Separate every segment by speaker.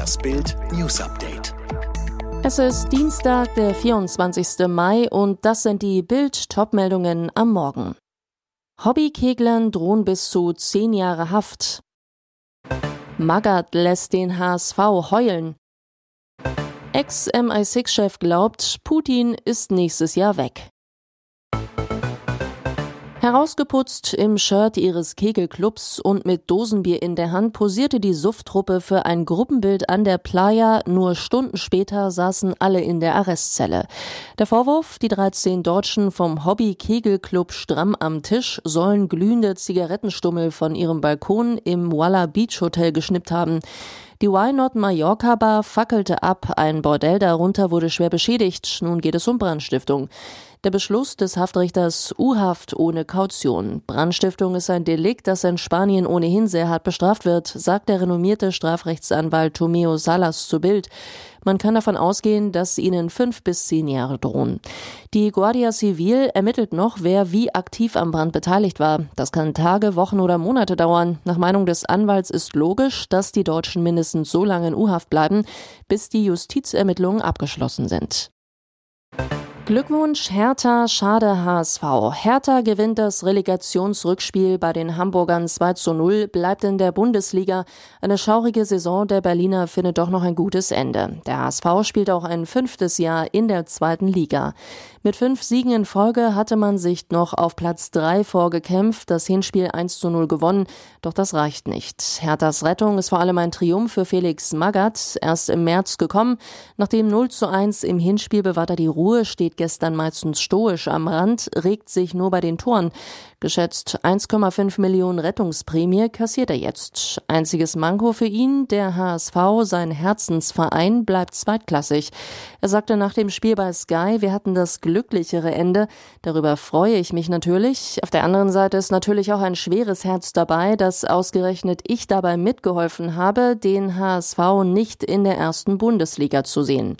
Speaker 1: Das Bild News Update.
Speaker 2: Es ist Dienstag, der 24. Mai und das sind die Bild-Top-Meldungen am Morgen. Hobbykeglern drohen bis zu zehn Jahre Haft. Magath lässt den HSV heulen. Ex-MI6-Chef glaubt, Putin ist nächstes Jahr weg. Herausgeputzt im Shirt ihres Kegelclubs und mit Dosenbier in der Hand posierte die Sufftruppe für ein Gruppenbild an der Playa. Nur Stunden später saßen alle in der Arrestzelle. Der Vorwurf, die 13 Deutschen vom Hobby-Kegelclub stramm am Tisch sollen glühende Zigarettenstummel von ihrem Balkon im Walla Beach Hotel geschnippt haben. Die Why Not Mallorca Bar fackelte ab, ein Bordell darunter wurde schwer beschädigt. Nun geht es um Brandstiftung. Der Beschluss des Haftrichters U-Haft ohne Kaution. Brandstiftung ist ein Delikt, das in Spanien ohnehin sehr hart bestraft wird, sagt der renommierte Strafrechtsanwalt Tomeo Salas zu Bild. Man kann davon ausgehen, dass ihnen fünf bis zehn Jahre drohen. Die Guardia Civil ermittelt noch, wer wie aktiv am Brand beteiligt war. Das kann Tage, Wochen oder Monate dauern. Nach Meinung des Anwalts ist logisch, dass die Deutschen mindestens so lange in U-Haft bleiben, bis die Justizermittlungen abgeschlossen sind. Glückwunsch Hertha, schade HSV. Hertha gewinnt das Relegationsrückspiel bei den Hamburgern 2 zu 0, bleibt in der Bundesliga. Eine schaurige Saison der Berliner findet doch noch ein gutes Ende. Der HSV spielt auch ein fünftes Jahr in der zweiten Liga. Mit fünf Siegen in Folge hatte man sich noch auf Platz drei vorgekämpft, das Hinspiel 1 zu 0 gewonnen, doch das reicht nicht. Herthas Rettung ist vor allem ein Triumph für Felix Magath, erst im März gekommen. Nach dem 0 zu 1 im Hinspiel bewahrt er die Ruhe, steht gestern meistens stoisch am Rand, regt sich nur bei den Toren. Geschätzt 1,5 Millionen Rettungsprämie kassiert er jetzt. Einziges Manko für ihn, der HSV, sein Herzensverein, bleibt zweitklassig. Er sagte nach dem Spiel bei Sky, wir hatten das glücklichere Ende. Darüber freue ich mich natürlich. Auf der anderen Seite ist natürlich auch ein schweres Herz dabei, dass ausgerechnet ich dabei mitgeholfen habe, den HSV nicht in der ersten Bundesliga zu sehen.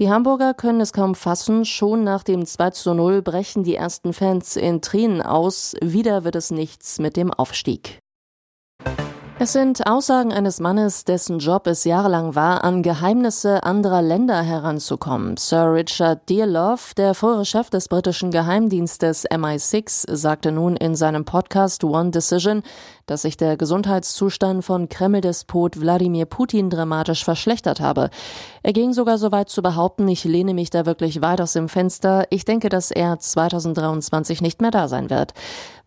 Speaker 2: Die Hamburger können es kaum fassen. Schon nach dem 2 zu 0 brechen die ersten Fans in Tränen aus. Wieder wird es nichts mit dem Aufstieg. Es sind Aussagen eines Mannes, dessen Job es jahrelang war, an Geheimnisse anderer Länder heranzukommen. Sir Richard Dearlove, der frühere Chef des britischen Geheimdienstes MI6, sagte nun in seinem Podcast One Decision, dass sich der Gesundheitszustand von Kreml-Despot Wladimir Putin dramatisch verschlechtert habe. Er ging sogar so weit zu behaupten, ich lehne mich da wirklich weit aus dem Fenster. Ich denke, dass er 2023 nicht mehr da sein wird.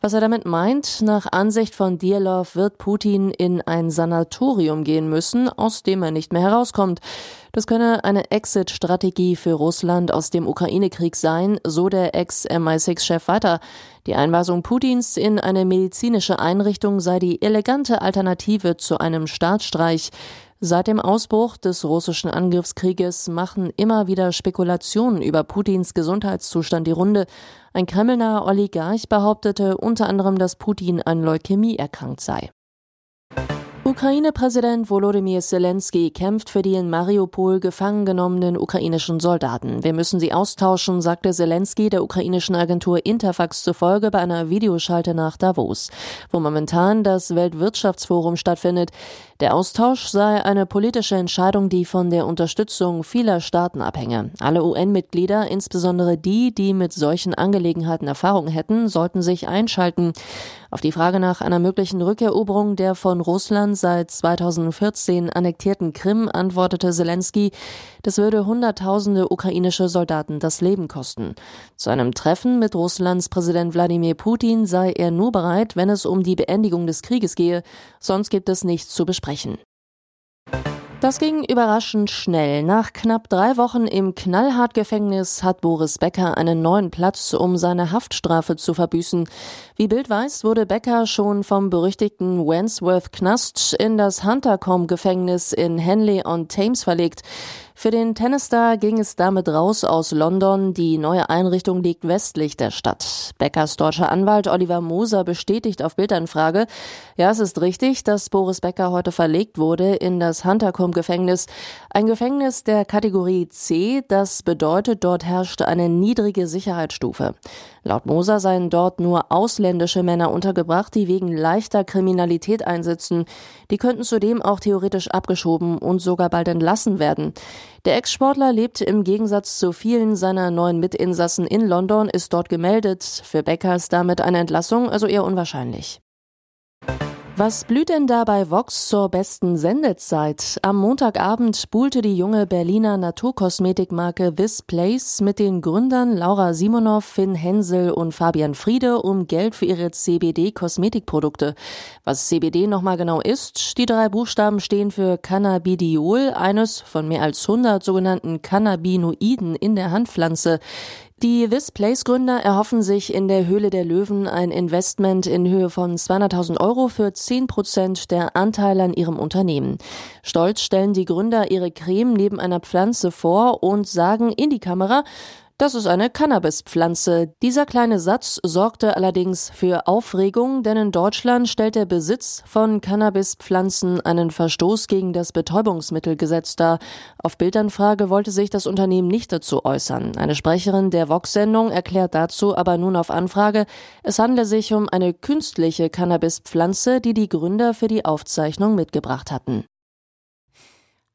Speaker 2: Was er damit meint, nach Ansicht von Dialov wird Putin in ein Sanatorium gehen müssen, aus dem er nicht mehr herauskommt. Das könne eine Exit-Strategie für Russland aus dem Ukraine-Krieg sein, so der Ex-MI6-Chef weiter. Die Einweisung Putins in eine medizinische Einrichtung sei die elegante Alternative zu einem Staatsstreich. Seit dem Ausbruch des russischen Angriffskrieges machen immer wieder Spekulationen über Putins Gesundheitszustand die Runde. Ein Kremlner Oligarch behauptete unter anderem, dass Putin an Leukämie erkrankt sei. Ukraine-Präsident Volodymyr Zelensky kämpft für die in Mariupol gefangen genommenen ukrainischen Soldaten. Wir müssen sie austauschen, sagte Zelensky der ukrainischen Agentur Interfax zufolge bei einer Videoschalte nach Davos, wo momentan das Weltwirtschaftsforum stattfindet. Der Austausch sei eine politische Entscheidung, die von der Unterstützung vieler Staaten abhänge. Alle UN-Mitglieder, insbesondere die, die mit solchen Angelegenheiten Erfahrung hätten, sollten sich einschalten. Auf die Frage nach einer möglichen Rückeroberung der von Russland seit 2014 annektierten Krim antwortete Zelensky, das würde Hunderttausende ukrainische Soldaten das Leben kosten. Zu einem Treffen mit Russlands Präsident Wladimir Putin sei er nur bereit, wenn es um die Beendigung des Krieges gehe, sonst gibt es nichts zu besprechen sprechen. Das ging überraschend schnell. Nach knapp drei Wochen im Knallhart-Gefängnis hat Boris Becker einen neuen Platz, um seine Haftstrafe zu verbüßen. Wie Bild weiß, wurde Becker schon vom berüchtigten Wandsworth Knast in das Huntercombe-Gefängnis in Henley on Thames verlegt. Für den Tennisstar ging es damit raus aus London. Die neue Einrichtung liegt westlich der Stadt. Beckers deutscher Anwalt Oliver Moser bestätigt auf Bildanfrage, ja, es ist richtig, dass Boris Becker heute verlegt wurde in das Huntercombe Gefängnis. Ein Gefängnis der Kategorie C, das bedeutet, dort herrschte eine niedrige Sicherheitsstufe. Laut Moser seien dort nur ausländische Männer untergebracht, die wegen leichter Kriminalität einsitzen. Die könnten zudem auch theoretisch abgeschoben und sogar bald entlassen werden. Der Ex-Sportler lebt im Gegensatz zu vielen seiner neuen Mitinsassen in London, ist dort gemeldet. Für Becker ist damit eine Entlassung also eher unwahrscheinlich. Was blüht denn da bei Vox zur besten Sendezeit? Am Montagabend buhlte die junge Berliner Naturkosmetikmarke This Place mit den Gründern Laura Simonow, Finn Hensel und Fabian Friede um Geld für ihre CBD-Kosmetikprodukte. Was CBD nochmal genau ist, die drei Buchstaben stehen für Cannabidiol, eines von mehr als 100 sogenannten Cannabinoiden in der Handpflanze. Die Visplace-Gründer erhoffen sich in der Höhle der Löwen ein Investment in Höhe von 200.000 Euro für 10 Prozent der Anteile an ihrem Unternehmen. Stolz stellen die Gründer ihre Creme neben einer Pflanze vor und sagen in die Kamera, das ist eine Cannabispflanze. Dieser kleine Satz sorgte allerdings für Aufregung, denn in Deutschland stellt der Besitz von Cannabispflanzen einen Verstoß gegen das Betäubungsmittelgesetz dar. Auf Bildanfrage wollte sich das Unternehmen nicht dazu äußern. Eine Sprecherin der Vox-Sendung erklärt dazu aber nun auf Anfrage, es handle sich um eine künstliche Cannabispflanze, die die Gründer für die Aufzeichnung mitgebracht hatten.